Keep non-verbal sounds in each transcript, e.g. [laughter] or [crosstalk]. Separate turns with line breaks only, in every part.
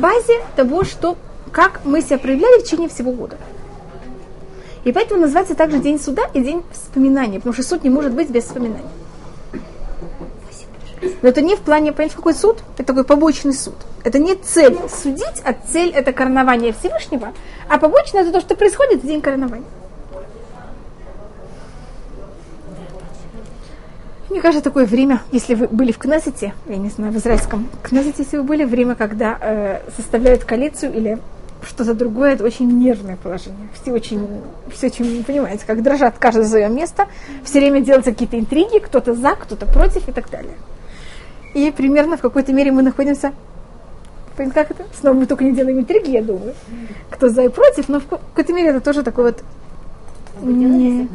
базе того, что, как мы себя проявляли в течение всего года. И поэтому называется также день суда и день вспоминания, потому что суд не может быть без вспоминаний. Но это не в плане, понимаете, какой суд? Это такой побочный суд. Это не цель судить, а цель это коронование Всевышнего, а побочное это то, что происходит в день коронования. Мне кажется, такое время, если вы были в Кнессете, я не знаю, в израильском Кнессете, если вы были, время, когда э, составляют коалицию или что-то другое, это очень нервное положение. Все очень, все очень, понимаете, как дрожат каждое свое место, все время делаются какие-то интриги, кто-то за, кто-то против и так далее. И примерно в какой-то мере мы находимся, как это? Снова мы только не делаем интриги, я думаю, кто за и против, но в какой-то мере это тоже такой вот не...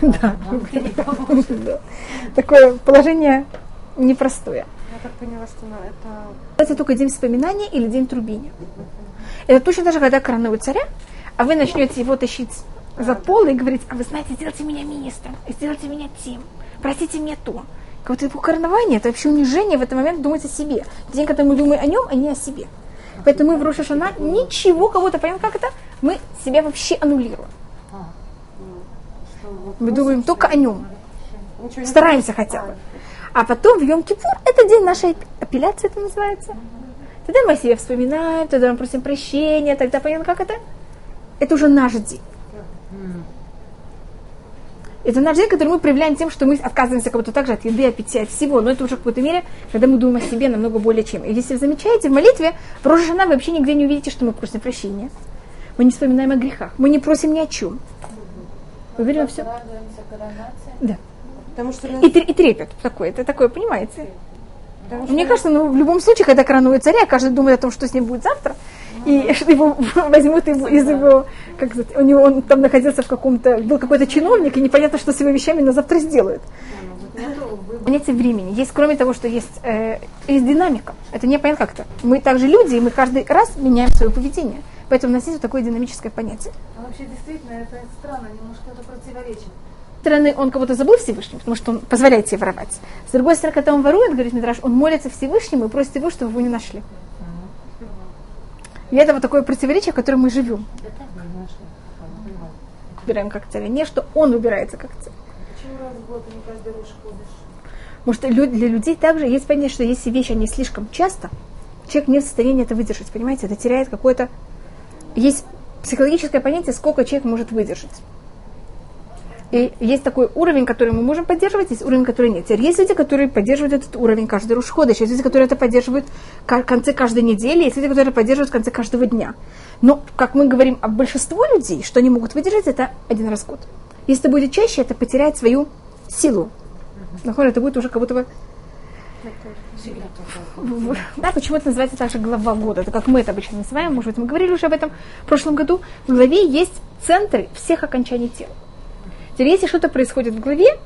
[laughs] [laughs] Да. Такое положение непростое.
Я так поняла, что это...
Это только день вспоминания или день трубения. Это точно так же, когда коронуют царя, а вы начнете его тащить за пол и говорить, а вы знаете, сделайте меня министром, сделайте меня тем, простите мне то. Как вот это коронование, это вообще унижение в этот момент думать о себе. День, когда мы думаем о нем, а не о себе. Поэтому мы в Рошашана ничего кого-то, понимаем, как это? Мы себя вообще аннулируем. Мы думаем только о нем. Стараемся хотя бы. А потом в Йом-Кипур, это день нашей апелляции, это называется. Тогда мы себе вспоминаем, тогда мы просим прощения, тогда понятно, как это? Это уже наш день. Это наш день, который мы проявляем тем, что мы отказываемся как будто так же от еды, от питья, от всего. Но это уже в какой-то мере, когда мы думаем о себе намного более чем. И если вы замечаете, в молитве в Рожана вы вообще нигде не увидите, что мы просим прощения. Мы не вспоминаем о грехах. Мы не просим ни о чем. Мы говорим о всем. Да. Потому что... и, и трепет такой. Это такое, понимаете? Потому Мне кажется, ну, в любом случае, когда коронуют царя, каждый думает о том, что с ним будет завтра и что [laughs] его [laughs] возьмут его, из его, как сказать, у него он там находился в каком-то, был какой-то чиновник, и непонятно, что с его вещами на завтра сделают. Понятие времени. Есть, кроме того, что есть, э, есть динамика. Это не понятно как-то. Мы также люди, и мы каждый раз меняем свое поведение. Поэтому у нас есть вот такое динамическое понятие.
А вообще, действительно, это странно, немножко это противоречит
стороны, он кого-то забыл Всевышнему, потому что он позволяет себе воровать. С другой стороны, когда он ворует, говорит Мидраш, он молится Всевышнему и просит его, чтобы его не нашли. И это вот такое противоречие, в котором мы живем. Убираем как царя. Не, что он убирается как царь.
Раз в год не каждый руш ходишь?
Может, для людей также есть понятие, что если вещи, они слишком часто, человек не в состоянии это выдержать, понимаете? Это теряет какое-то... Есть психологическое понятие, сколько человек может выдержать. И есть такой уровень, который мы можем поддерживать, есть уровень, который нет. Теперь есть люди, которые поддерживают этот уровень каждый рушхода, есть люди, которые это поддерживают в конце каждой недели, есть люди, которые поддерживают в конце каждого дня. Но, как мы говорим о большинстве людей, что они могут выдержать, это один раз в год. Если это будет чаще, это потеряет свою силу. Находит, это будет уже как будто бы да, почему это называется также глава года? Это как мы это обычно называем, может быть, мы говорили уже об этом в прошлом году. В главе есть центры всех окончаний тела. Теперь, если что-то происходит в главе,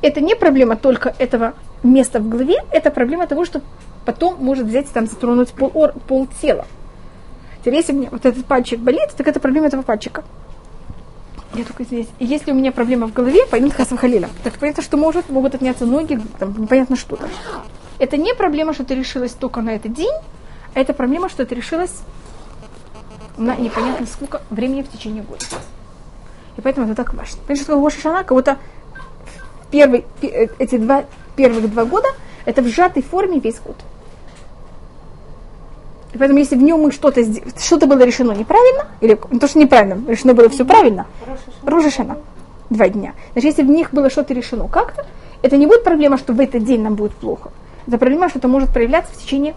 это не проблема только этого места в главе, это проблема того, что потом может взять и там затронуть пол, пол тела. Теперь, если меня вот этот пальчик болит, так это проблема этого пальчика. Я только здесь. И если у меня проблема в голове, поймите Хасвахалила, так понятно, что может, могут отняться ноги, там непонятно что там. Это не проблема, что это решилось только на этот день, а это проблема, что это решилось на непонятно сколько времени в течение года. И поэтому это так важно. Потому что Роша Шана, будто первый, э, эти два, первых два года, это в сжатой форме весь год. И поэтому, если в нем мы что-то что-то было решено неправильно, или не то, что неправильно, решено было все правильно, Рожешана, два дня. Значит, если в них было что-то решено как-то, это не будет проблема, что в этот день нам будет плохо. Это проблема, что это может проявляться в течение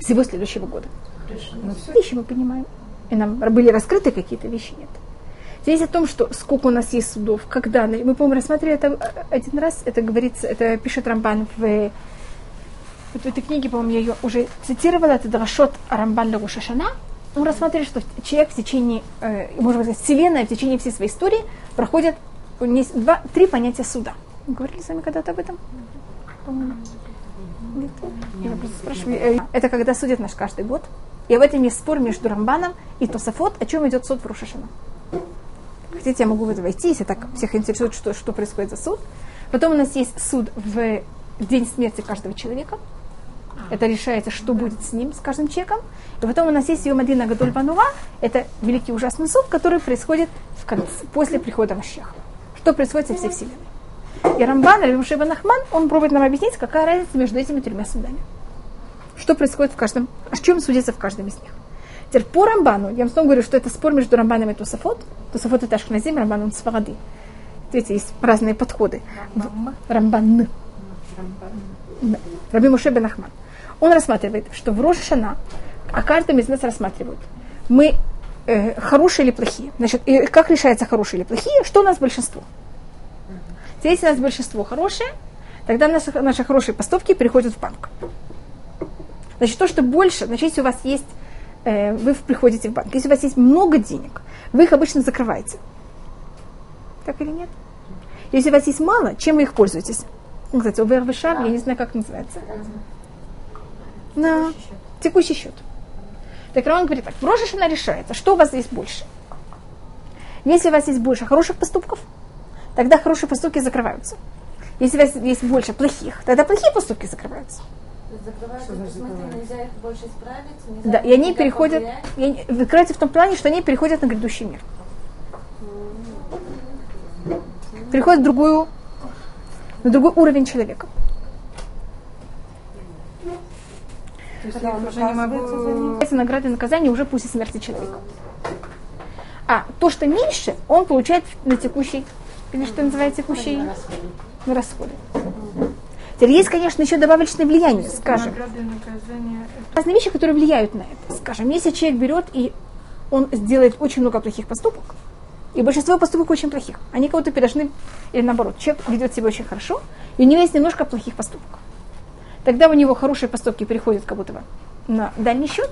всего следующего года. Вещи мы понимаем. И нам были раскрыты какие-то вещи, нет. Здесь о том, что сколько у нас есть судов, когда. Мы, по-моему, рассматривали это э, один раз, это говорится, это пишет Рамбан в, вот в этой книге, по-моему, я ее уже цитировала, это Драшот Рамбан Лагушашана. Мы рассматривали, что человек в течение, э, можно сказать, Вселенная в течение всей своей истории проходит есть два, три понятия суда. Мы говорили с вами когда-то об этом? Я просто спрашиваю. Э, это когда судят наш каждый год. И в этом есть спор между Рамбаном и Тософот, о чем идет суд в Рушашана. Хотите, я могу в это войти, если так всех интересует, что, что происходит за суд. Потом у нас есть суд в день смерти каждого человека. Это решается, что будет с ним, с каждым человеком. И потом у нас есть Йом Адина Гадоль Бануа. Это великий ужасный суд, который происходит в конце, после прихода Машеха. Что происходит со всей вселенной. И Рамбан, Рабимши Нахман, он пробует нам объяснить, какая разница между этими тремя судами. Что происходит в каждом, о чем судится в каждом из них. Теперь по Рамбану, я вам снова говорю, что это спор между Рамбаном и Тусафот. Тусафот это Ашкназим, Рамбан он Сфаради. Видите, есть разные подходы. Рамбан. Раби Муше бен Ахман. Он рассматривает, что в Рошашана, а каждым из нас рассматривают, мы э, хорошие или плохие. Значит, и как решается хорошие или плохие, что у нас большинство. Если у нас большинство хорошее, тогда наши, наши хорошие поступки переходят в банк. Значит, то, что больше, значит, если у вас есть, э, вы приходите в банк, если у вас есть много денег, вы их обычно закрываете. Так или нет? Если у вас есть мало, чем вы их пользуетесь? Ну, кстати, ОВРВША, я не знаю, как называется. На текущий счет. Так Роман говорит так, в Рошашина решается, что у вас есть больше. Если у вас есть больше хороших поступков, тогда хорошие поступки закрываются. Если у вас есть больше плохих, тогда плохие поступки закрываются.
Закрываются, в смысле, нельзя их больше исправить? Нельзя
Да, и они переходят, и они- закрываются в том плане, что они переходят на грядущий мир. Переходят в другую, на другой уровень человека.
Уже не могу...
Награды и наказания уже после смерти человека. А то, что меньше, он получает на текущий, или что называется текущий, на расходы. Теперь есть, конечно, еще добавочное влияние, скажем.
Награды наказания.
разные вещи, которые влияют на это. Скажем, если человек берет и он сделает очень много плохих поступок, и большинство поступок очень плохих, они кого-то передошны, или наоборот, человек ведет себя очень хорошо, и у него есть немножко плохих поступок. Тогда у него хорошие поступки переходят как будто бы на дальний счет,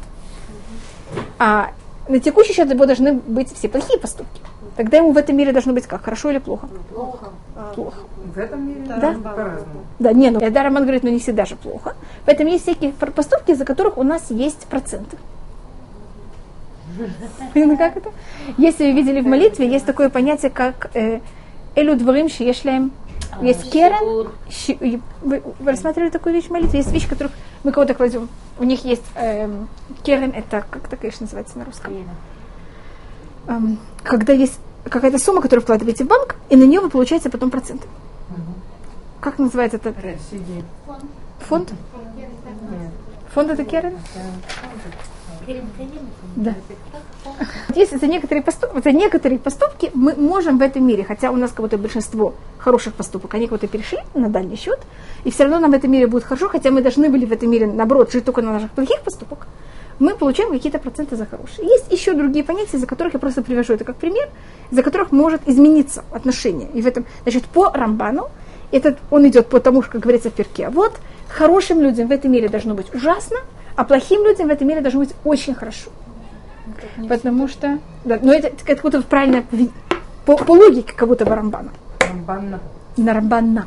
а на текущий счет его должны быть все плохие поступки. Тогда ему в этом мире должно быть как, хорошо или плохо?
Плохо.
Плохо.
В этом мире
Да.
по-разному.
Да, не, ну, да, Роман говорит, ну не всегда же плохо. Поэтому есть всякие поступки, за которых у нас есть проценты. Ну как это? Если вы видели в молитве, есть такое понятие, как э, элю дворим шиешлем. Есть керен. Вы, рассматривали такую вещь в молитве? Есть вещи, которых мы кого-то кладем. У них есть эм, керен, это как это, конечно, называется на русском? Эм, когда есть какая-то сумма, которую вкладываете в банк, и на нее вы получаете потом проценты. Как называется это?
Сиди.
Фонд? Фонд это Керен? Да. Если за некоторые, поступ- за некоторые поступки мы можем в этом мире, хотя у нас кого-то большинство хороших поступок, они кого-то перешли на дальний счет, и все равно нам в этом мире будет хорошо, хотя мы должны были в этом мире, наоборот, жить только на наших плохих поступках, мы получаем какие-то проценты за хорошие. Есть еще другие понятия, за которых я просто привожу это как пример, за которых может измениться отношение. И в этом, значит, по Рамбану, этот, он идет по тому, как говорится в перке. Вот хорошим людям в этом мире должно быть ужасно, а плохим людям в этом мире должно быть очень хорошо. Потому что, да, но это как будто правильно по, по логике, как будто бы Рамбана.
Рамбанна.
На Рамбана.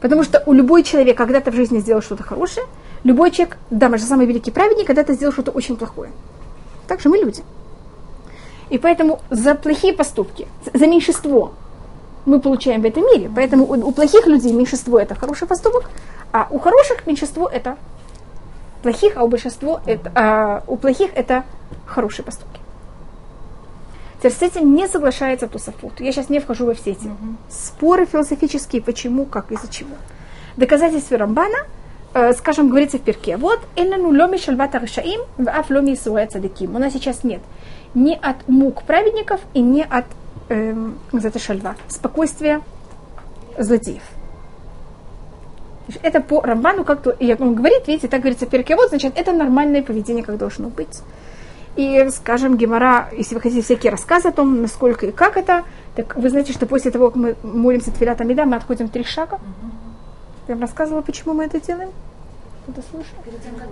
Потому что у любой человек когда-то в жизни сделал что-то хорошее, любой человек, да, мы же самый великий праведник, когда-то сделал что-то очень плохое. Так же мы люди. И поэтому за плохие поступки, за меньшинство мы получаем в этом мире. Поэтому у, у плохих людей меньшинство это хороший поступок, а у хороших меньшинство это плохих, а у большинства это, а у плохих это хорошие поступки. Теперь с этим не соглашается Тусафут. Я сейчас не вхожу во все эти споры философические, почему, как, из-за чего. Доказательство Рамбана, э, скажем, говорится в перке. Вот, «Эннану ломи шальвата рашаим, ваф ломи исуэ цадиким». У нас сейчас нет ни от мук праведников и не от это шальва, спокойствия злодеев. Это по Рамбану, как то, и он говорит, видите, так говорится в перке, вот, значит, это нормальное поведение, как должно быть. И, скажем, Гемора, если вы хотите всякие рассказы о том, насколько и как это, так вы знаете, что после того, как мы молимся Тфилат Амида, мы отходим три шага. Я вам рассказывала, почему мы это делаем? Кто-то слышал?
Перед тем, как.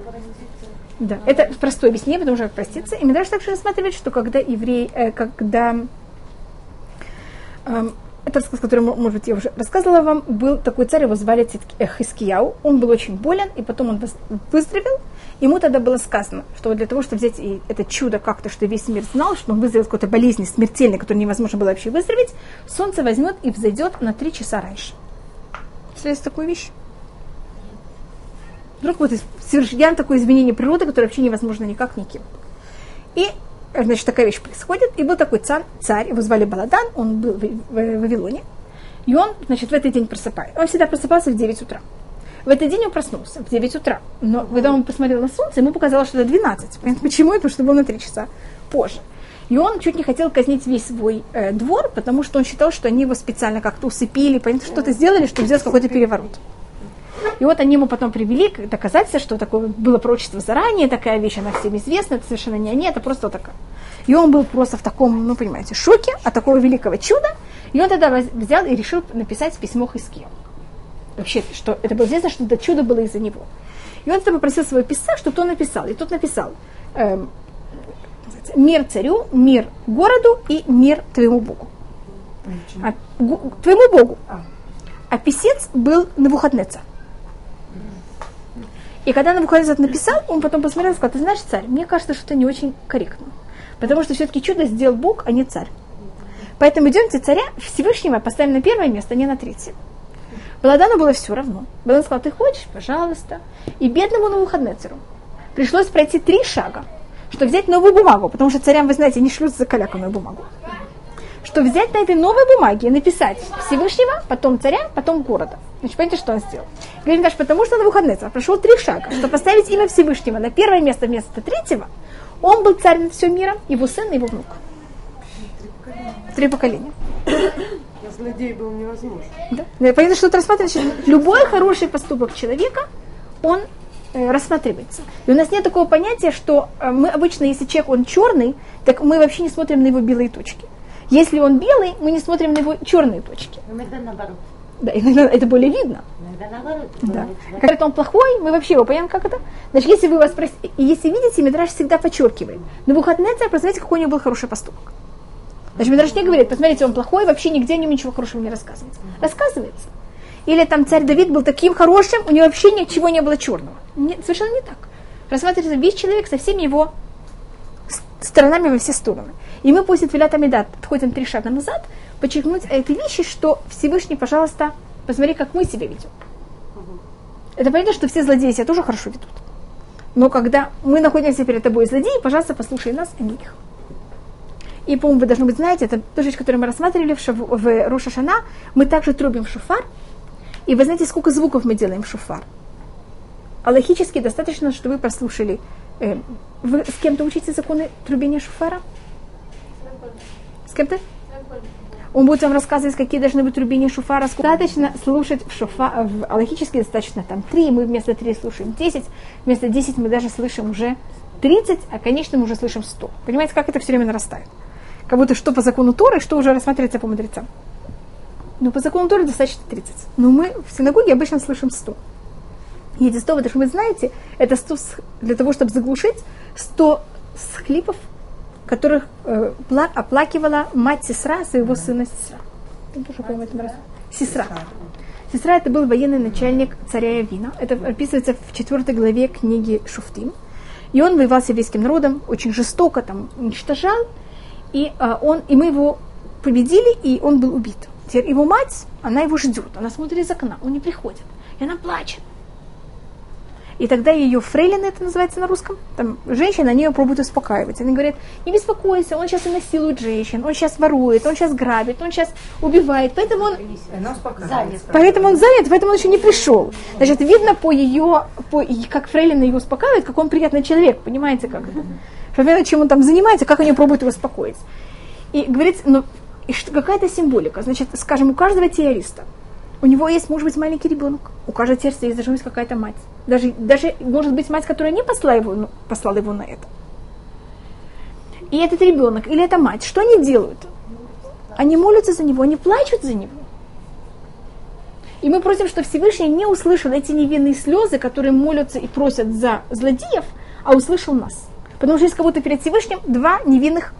Да, это простое объяснение, потому что проститься. И Мидраш также рассматривает, что когда еврей, э, когда эм, это рассказ, который, может быть, я уже рассказывала вам, был такой царь, его звали Хискияу. Он был очень болен, и потом он выз- выздоровел. Ему тогда было сказано, что для того, чтобы взять и это чудо как-то, что весь мир знал, что он выздоровел какой-то болезни смертельной, которую невозможно было вообще выздороветь, солнце возьмет и взойдет на три часа раньше. Есть такую вещь? Вдруг вот совершенно такое изменение природы, которое вообще невозможно никак никем. И, значит, такая вещь происходит. И был такой царь, царь его звали Баладан, он был в, Вавилоне. И он, значит, в этот день просыпается. Он всегда просыпался в 9 утра. В этот день он проснулся в 9 утра. Но когда он посмотрел на солнце, ему показалось, что это 12. Понятно, почему? Потому что был на 3 часа позже. И он чуть не хотел казнить весь свой э, двор, потому что он считал, что они его специально как-то усыпили, понятно, что-то сделали, чтобы сделать какой-то переворот. И вот они ему потом привели доказательства, что такое было пророчество заранее, такая вещь, она всем известна, это совершенно не они, это просто такая. И он был просто в таком, ну, понимаете, шоке от такого великого чуда. И он тогда взял и решил написать письмо Хискию. Вообще, что это было известно, что это чудо было из-за него. И он тогда попросил своего писца, чтобы тот написал. И тот написал эм, мир царю, мир городу и мир твоему Богу. А, твоему Богу. А писец был на Навуходнецар. И когда Навуходоносор написал, он потом посмотрел и сказал, ты знаешь, царь, мне кажется, что это не очень корректно. Потому что все-таки чудо сделал Бог, а не царь. Поэтому идемте царя Всевышнего поставим на первое место, а не на третье. Баладану было все равно. Баладан сказал, ты хочешь? Пожалуйста. И бедному Навуходнецеру пришлось пройти три шага, чтобы взять новую бумагу, потому что царям, вы знаете, не шлют за каляканную бумагу что взять на этой новой бумаге и написать Всевышнего, потом царя, потом города. Значит, понимаете, что он сделал? Говорит, даже потому что на выходные прошел три шага, чтобы поставить имя Всевышнего на первое место вместо третьего, он был царь над всем миром, его сын и его внук. Три поколения.
Злодей был невозможен.
Да. Понятно, что это рассматривается. Любой хороший поступок человека, он э, рассматривается. И у нас нет такого понятия, что э, мы обычно, если человек, он черный, так мы вообще не смотрим на его белые точки. Если он белый, мы не смотрим на его черные точки.
Иногда наоборот.
Да, иногда это более видно.
Иногда наоборот.
Да. Когда он плохой, мы вообще его понимаем, как это. Значит, если вы вас спросите, если видите, Мидраш всегда подчеркивает. На царь, посмотрите, какой у него был хороший поступок. Значит, Мидраш не говорит, посмотрите, он плохой, вообще нигде о нем ничего хорошего не рассказывается. Рассказывается. Или там царь Давид был таким хорошим, у него вообще ничего не было черного. Нет, совершенно не так. Рассматривается весь человек со всеми его сторонами во все стороны. И мы после Твилят Амидат отходим три шага назад, подчеркнуть этой вещи, что Всевышний, пожалуйста, посмотри, как мы себя ведем. Это понятно, что все злодеи себя тоже хорошо ведут. Но когда мы находимся перед тобой злодеи, пожалуйста, послушай нас, а не их. И, по-моему, вы должны быть знаете, это та вещь, которую мы рассматривали в, Шав... в Рошашана, мы также трубим шуфар. И вы знаете, сколько звуков мы делаем в шуфар. А логически достаточно, что вы прослушали. Э, вы с кем-то учите законы трубения шуфара? С кем-то? Он будет вам рассказывать, какие должны быть рубини шуфара. Достаточно слушать в шуфа, в аллахически достаточно там три, мы вместо три слушаем десять, вместо десять мы даже слышим уже тридцать, а конечно мы уже слышим сто. Понимаете, как это все время нарастает? Как будто что по закону Торы, что уже рассматривается по мудрецам. Но по закону Торы достаточно 30. Но мы в синагоге обычно слышим 100. И эти 100, вы знаете, это 100 для того, чтобы заглушить 100 схлипов которых э, оплакивала мать сестра своего сына сестра. Сестра. Сестра это был военный начальник царя Явина. Это описывается в четвертой главе книги Шуфтим. И он воевал с еврейским народом, очень жестоко там уничтожал. И, а, он, и мы его победили, и он был убит. Теперь его мать, она его ждет, она смотрит из окна, он не приходит. И она плачет. И тогда ее фрейлины, это называется на русском, там женщины, они ее пробуют успокаивать. Они говорят, не беспокойся, он сейчас и насилует женщин, он сейчас ворует, он сейчас грабит, он сейчас убивает, поэтому он занят. Поэтому он занят, поэтому он еще не пришел. Значит, видно по ее, по, как фрейлины ее успокаивает, как он приятный человек, понимаете, как это? Что чем он там занимается, как они пробуют его успокоить. И говорится, ну, какая-то символика. Значит, скажем, у каждого террориста у него есть, может быть, маленький ребенок. У каждого сердца есть должна быть какая-то мать. Даже, даже может быть мать, которая не послала его, ну, послала его на это. И этот ребенок или эта мать, что они делают? Они молятся за него, они плачут за него. И мы просим, чтобы Всевышний не услышал эти невинные слезы, которые молятся и просят за злодеев, а услышал нас. Потому что есть кого-то перед Всевышним два невинных,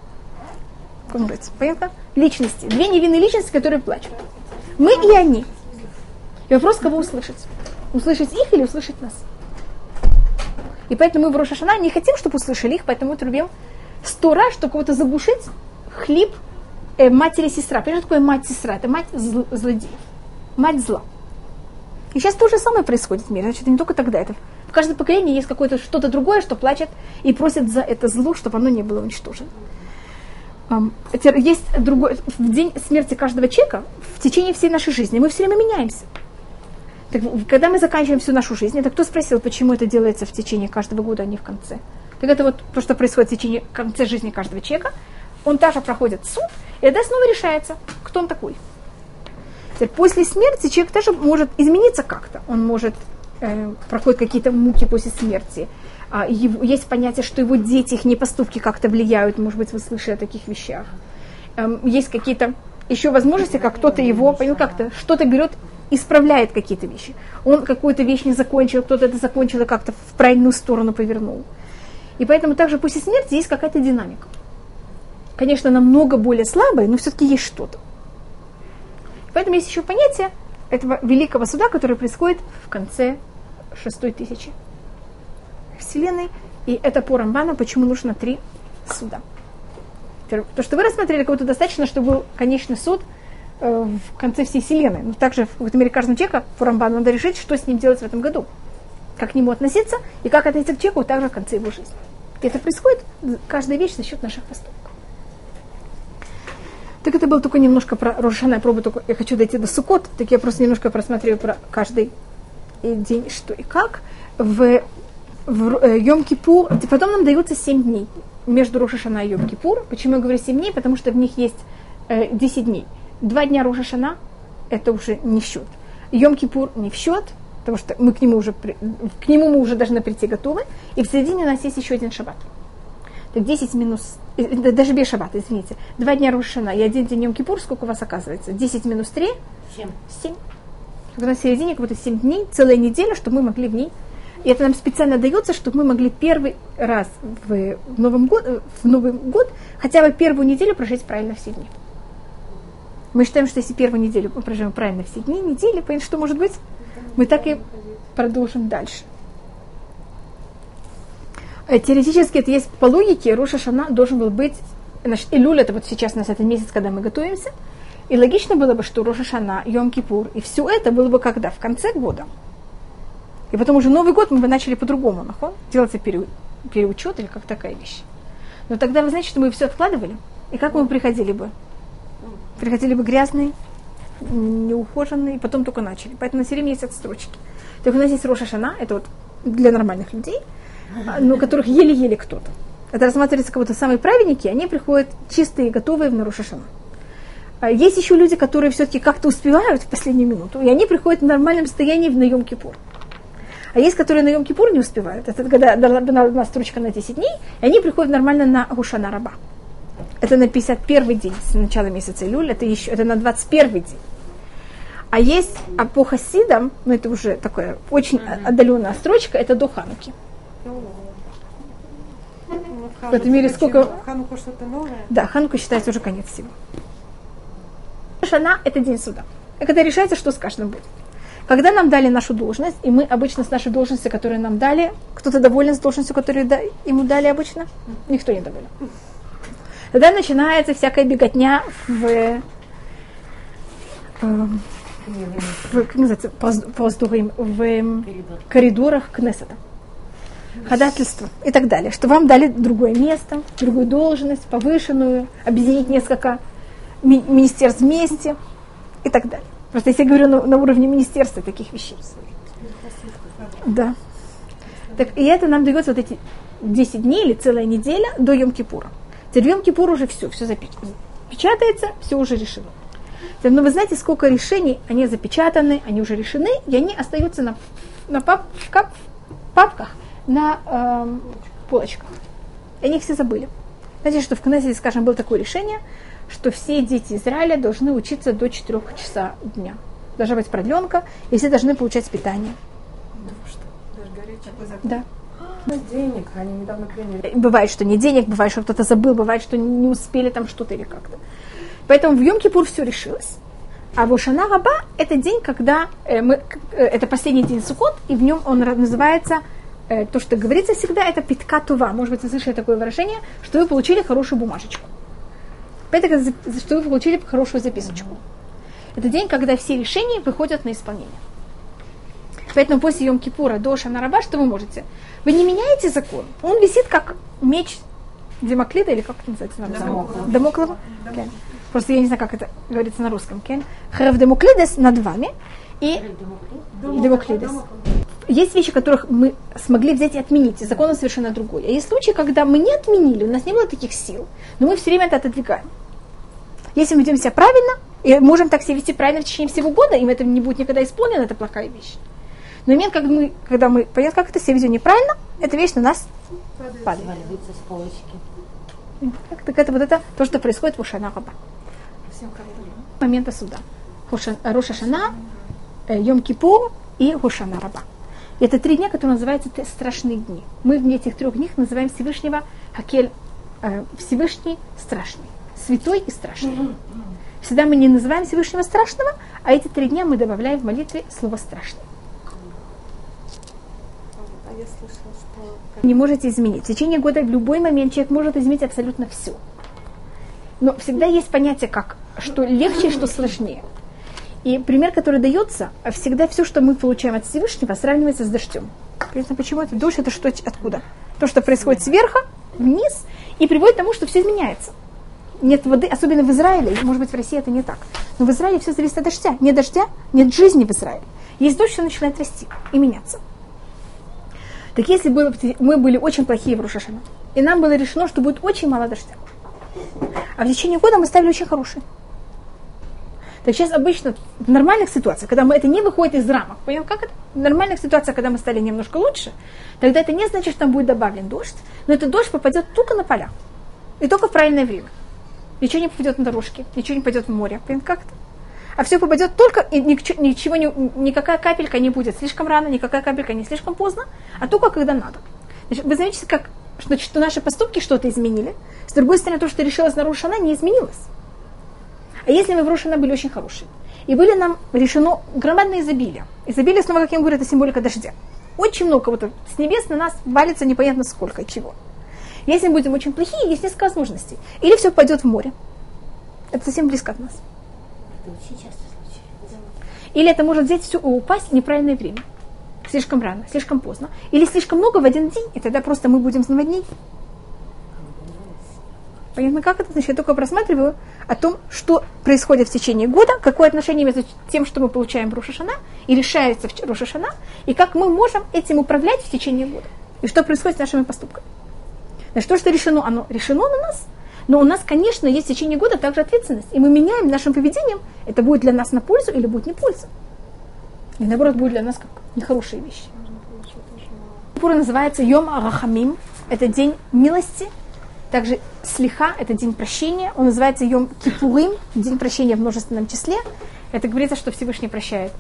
как говорится, понятно? Личности. Две невинные личности, которые плачут. Мы и они. И вопрос, кого услышать? Услышать их или услышать нас? И поэтому мы в Рошашана не хотим, чтобы услышали их, поэтому трубим сто раз, чтобы кого-то заглушить, хлеб э, матери сестра. Понимаете, что такое мать-сестра? Это мать зл- злодеев. Мать зла. И сейчас то же самое происходит в мире. Значит, не только тогда, это В каждом поколении есть какое-то что-то другое, что плачет и просит за это зло, чтобы оно не было уничтожено. Есть другой, в день смерти каждого человека, в течение всей нашей жизни, мы все время меняемся. Так, когда мы заканчиваем всю нашу жизнь, это кто спросил, почему это делается в течение каждого года, а не в конце? Так это вот то, что происходит в течение конце жизни каждого человека. Он также проходит суд, и тогда снова решается, кто он такой. Теперь после смерти человек тоже может измениться как-то. Он может э, проходит какие-то муки после смерти. А, его, есть понятие, что его дети, их не поступки как-то влияют. Может быть, вы слышали о таких вещах. Эм, есть какие-то еще возможности, как кто-то его, ну как-то, что-то берет, исправляет какие-то вещи. Он какую-то вещь не закончил, кто-то это закончил и как-то в правильную сторону повернул. И поэтому также после смерти есть какая-то динамика. Конечно, намного более слабая, но все-таки есть что-то. Поэтому есть еще понятие этого великого суда, которое происходит в конце шестой тысячи Вселенной. И это по Рамбану, почему нужно три суда. То, что вы рассмотрели, будто достаточно, чтобы был конечный суд в конце всей Вселенной. Но также в этом мире каждому человеку, по Рамбану, надо решить, что с ним делать в этом году. Как к нему относиться и как относиться к человеку также в конце его жизни. И это происходит каждая вещь за счет наших поступков. Так это было только немножко про Рошана, я пробую только, я хочу дойти до Сукот, так я просто немножко просмотрю про каждый день, что и как. В, в э, Йом-Кипур, потом нам дается 7 дней между Рошашана и Йом-Кипур. Почему я говорю 7 дней? Потому что в них есть э, 10 дней. Два дня Рошашана – это уже не в счет. Йом-Кипур не в счет, потому что мы к нему уже, к нему мы уже должны прийти готовы. И в середине у нас есть еще один шаббат. Так 10 минус, э, даже без шаббата, извините. Два дня Рушана и один день Йом-Кипур, сколько у вас оказывается? 10 минус 3? 7. 7. Когда в середине как будто 7 дней, целая неделя, чтобы мы могли в ней и это нам специально дается, чтобы мы могли первый раз в, Новом год, в Новый год хотя бы первую неделю прожить правильно все дни. Мы считаем, что если первую неделю мы проживем правильно все дни, недели, понятно, что может быть, мы так и продолжим дальше. Э, теоретически это есть по логике, Роша Шана должен был быть, значит, Илюль это вот сейчас у нас это месяц, когда мы готовимся, и логично было бы, что Роша Шана, Йом Кипур, и все это было бы когда? В конце года. И потом уже Новый год мы бы начали по-другому, нахон, делаться пере, переучет или как такая вещь. Но тогда вы знаете, что мы все откладывали, и как мы приходили бы? Приходили бы грязные, неухоженные, и потом только начали. Поэтому на время есть отстрочки. Так у нас есть Роша Шана, это вот для нормальных людей – а, но которых еле-еле кто-то. Это рассматривается как будто самые праведники, они приходят чистые, готовые в Нарушашана. А есть еще люди, которые все-таки как-то успевают в последнюю минуту, и они приходят в нормальном состоянии в Наем Кипур. А есть, которые на Йом Кипур не успевают. Это когда одна строчка на 10 дней, и они приходят нормально на Гушана Раба. Это на 51 день с начала месяца Илюль, это, еще, это на 21 день. А есть а по хасидам, ну это уже такая очень отдаленная строчка, это до Хануки. В этом мире сколько...
Ханука что-то новое?
Да, Ханука считается уже конец всего. Шана – это день суда. И когда решается, что с каждым будет. Когда нам дали нашу должность, и мы обычно с нашей должности, которую нам дали, кто-то доволен с должностью, которую ему дали обычно? Никто не доволен. Тогда начинается всякая беготня в, э, в как называется, по, воздухам, в коридорах Кнессета ходательство и так далее, что вам дали другое место, другую должность, повышенную, объединить несколько ми- министерств вместе и так далее. Просто если я говорю на, на уровне министерства таких вещей. Да. Так, и это нам дается вот эти 10 дней или целая неделя до Йом-Кипура. Теперь Йом-Кипур уже все, все запечатается, все уже решено. Но вы знаете, сколько решений, они запечатаны, они уже решены, и они остаются на, на пап, кап, папках, на э, полочках. И они все забыли. Знаете, что в Кнессете, скажем, было такое решение, что все дети Израиля должны учиться до 4 часа дня. Должна быть продленка, и все должны получать питание. Да.
Денег, они недавно приняли.
Бывает, что не денег, бывает, что кто-то забыл, бывает, что не успели там что-то или как-то. Поэтому в Йом-Кипур все решилось. А Бушана Раба – это день, когда э, мы, э, это последний день Сукот, и в нем он называется Э, то, что говорится всегда, это питка тува. Может быть, вы слышали такое выражение, что вы получили хорошую бумажечку. Это что вы получили хорошую записочку. Это день, когда все решения выходят на исполнение. Поэтому после Йом-Кипура до Шанараба, что вы можете? Вы не меняете закон. Он висит как меч Демоклида, или как это называется? Дамоклова. Просто я не знаю, как это говорится на русском. Кен. Демоклидес над вами. И Демоклидес. Есть вещи, которых мы смогли взять и отменить, и закон совершенно другой. А есть случаи, когда мы не отменили, у нас не было таких сил, но мы все время это отодвигаем. Если мы ведем себя правильно, и можем так себя вести правильно в течение всего года, им это не будет никогда исполнено, это плохая вещь. Но момент, когда мы, когда мы понятно, как это себя ведем неправильно, эта вещь на нас падает.
С полочки.
Так, так это вот это то, что происходит в Ушана Раба. Момента суда. Хушан- Роша Шана, э, Йом Кипур и Хушана Раба. Это три дня, которые называются страшные дни. Мы в этих трех днях называем Всевышнего Хакель, э, Всевышний страшный, святой и страшный. Всегда мы не называем Всевышнего страшного, а эти три дня мы добавляем в молитве слово страшный.
Я слышала, что
не можете изменить. В течение года в любой момент человек может изменить абсолютно все. Но всегда есть понятие, как что легче, что сложнее. И пример, который дается, всегда все, что мы получаем от Всевышнего, сравнивается с дождем. Понятно, почему это? Дождь это что, откуда? То, что происходит сверху, вниз, и приводит к тому, что все изменяется. Нет воды, особенно в Израиле, может быть, в России это не так. Но в Израиле все зависит от дождя. Нет дождя, нет жизни в Израиле. Есть дождь, все начинает расти и меняться. Так если было, бы- мы были очень плохие в Рушашана, и нам было решено, что будет очень мало дождя, а в течение года мы стали очень хорошие. Так сейчас обычно в нормальных ситуациях, когда мы, это не выходит из рамок, понял, как это? В нормальных ситуациях, когда мы стали немножко лучше, тогда это не значит, что там будет добавлен дождь, но этот дождь попадет только на поля. И только в правильное время. Ничего не попадет на дорожки, ничего не пойдет в море. Понял, как это? А все попадет только, и ничего, никакая капелька не будет слишком рано, никакая капелька не слишком поздно, а только когда надо. Значит, вы заметите, как значит, что наши поступки что-то изменили. С другой стороны, то, что решилось на Рошана, не изменилось. А если мы в были очень хорошие, и были нам решено громадное изобилие. Изобилие, снова, как я говорю, это символика дождя. Очень много вот с небес на нас валится непонятно сколько чего. Если мы будем очень плохие, есть несколько возможностей. Или все пойдет в море. Это совсем близко от нас. Или это может взять все упасть в неправильное время. Слишком рано, слишком поздно. Или слишком много в один день, и тогда просто мы будем наводнить. Понятно, как это? Значит, я только просматриваю о том, что происходит в течение года, какое отношение между тем, что мы получаем в Рошашана, и решается в Рошашана, и как мы можем этим управлять в течение года. И что происходит с нашими поступками. Значит, то, что решено, оно решено на нас, но у нас, конечно, есть в течение года также ответственность. И мы меняем нашим поведением, это будет для нас на пользу или будет не польза. И наоборот, будет для нас как нехорошие вещи. Пура называется Йом Арахамим. Это день милости. Также Слиха – это день прощения. Он называется Йом Кипурим, день прощения в множественном числе. Это говорится, что Всевышний прощает.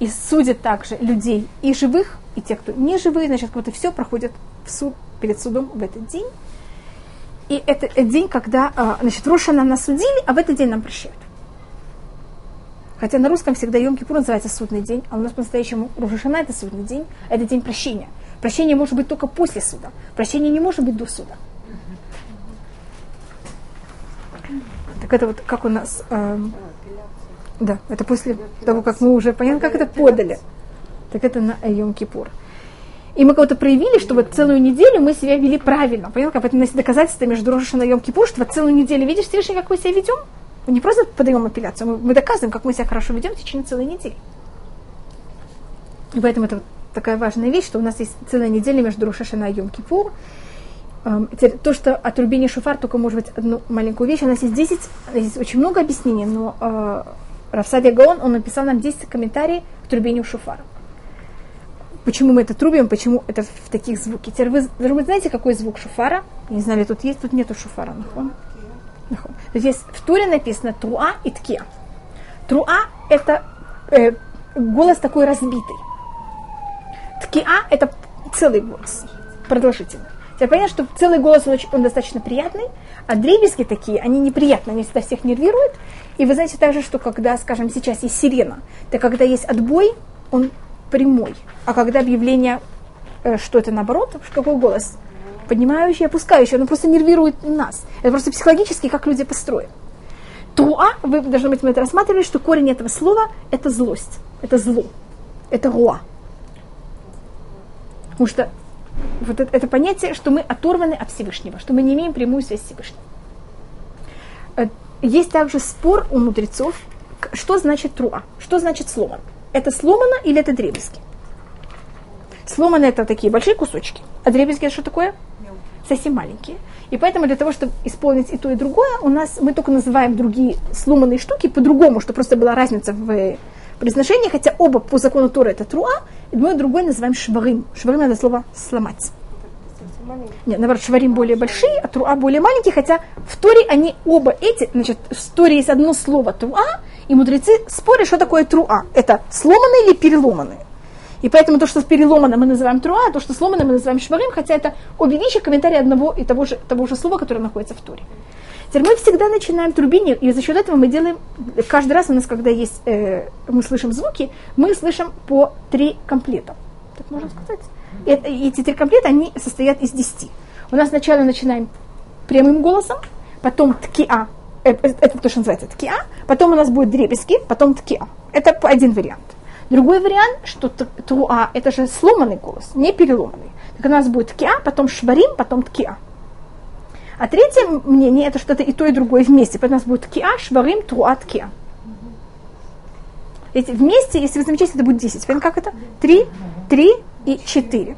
И судит также людей и живых, и тех, кто не живые. Значит, как будто все проходит в суд, перед судом в этот день. И это день, когда, а, значит, Рошана нас судили, а в этот день нам прощают. Хотя на русском всегда Йом Кипур называется судный день, а у нас по-настоящему Рошана это судный день, это день прощения. Прощение может быть только после суда. Прощение не может быть до суда. Так это вот как у нас... эм, да, это после того, как мы уже понятно, как это подали. Так это на Йом Кипур. И мы кого-то проявили, что вот целую неделю мы себя вели правильно. Понял, как это доказательство между Рошашана и Йом Кипур, что вот целую неделю видишь, Всевышний, как мы себя ведем. Мы не просто подаем апелляцию, мы, мы доказываем, как мы себя хорошо ведем в течение целой недели. И поэтому это вот такая важная вещь, что у нас есть целая неделя между Рошашана и Йом Кипур. Эм, то, что от рубения шуфар, только может быть одну маленькую вещь. У нас есть 10, здесь очень много объяснений, но э, Рафсадия Гаон, он написал нам 10 комментариев к трубению шуфара. Почему мы это трубим, почему это в таких звуках. Теперь вы, вы знаете, какой звук шуфара? Я не знаю, ли тут есть, тут нету шуфара. Есть в Туре написано труа и ткия. Труа – это э, голос такой разбитый. Ткиа – это целый голос, продолжительный. Теперь понятно, что целый голос, он, очень, он достаточно приятный, а дребезги такие, они неприятные, они всегда всех нервируют. И вы знаете также, что когда, скажем, сейчас есть сирена, то когда есть отбой, он прямой. А когда объявление, э, что это наоборот, какой голос? Поднимающий, опускающий, он просто нервирует нас. Это просто психологически, как люди построены. Труа, вы должны быть, мы это рассматривали, что корень этого слова – это злость, это зло, это руа. Потому что вот это, это понятие, что мы оторваны от Всевышнего, что мы не имеем прямую связь с Всевышним. Э, есть также спор у мудрецов, что значит труа, что значит сломан. Это сломано или это дребезги? Сломаны это такие большие кусочки, а дребезги это что такое? Совсем маленькие. И поэтому для того, чтобы исполнить и то, и другое, у нас мы только называем другие сломанные штуки по-другому, что просто была разница в произношении, хотя оба по закону Тора это труа, и мы другой называем шварим. Шварим это слово сломать. Нет, наоборот, шварим более большие, а труа более маленькие, хотя в Торе они оба эти, значит, в Торе есть одно слово труа, и мудрецы спорят, что такое труа. Это сломанные или переломанные. И поэтому то, что переломано, мы называем труа, а то, что сломано, мы называем шварим, хотя это обе вещи, комментарии одного и того же, того же слова, которое находится в Торе. Теперь мы всегда начинаем трубение, и за счет этого мы делаем, каждый раз у нас, когда есть, э, мы слышим звуки, мы слышим по три комплета. Так можно сказать? И эти три комплета, они состоят из десяти. У нас сначала начинаем прямым голосом, потом ткиа, э, э, это то, что называется ткиа, потом у нас будет дребезги, потом ткиа. Это один вариант. Другой вариант, что труа, это же сломанный голос, не переломанный. Так у нас будет ткиа, потом шварим, потом ткиа. А третье мнение, это что-то и то, и другое вместе. Поэтому у нас будет киа, шварим, труа, ткиа. Эти вместе, если вы замечаете, это будет 10. Понятно, как это? 3, 3 и 4.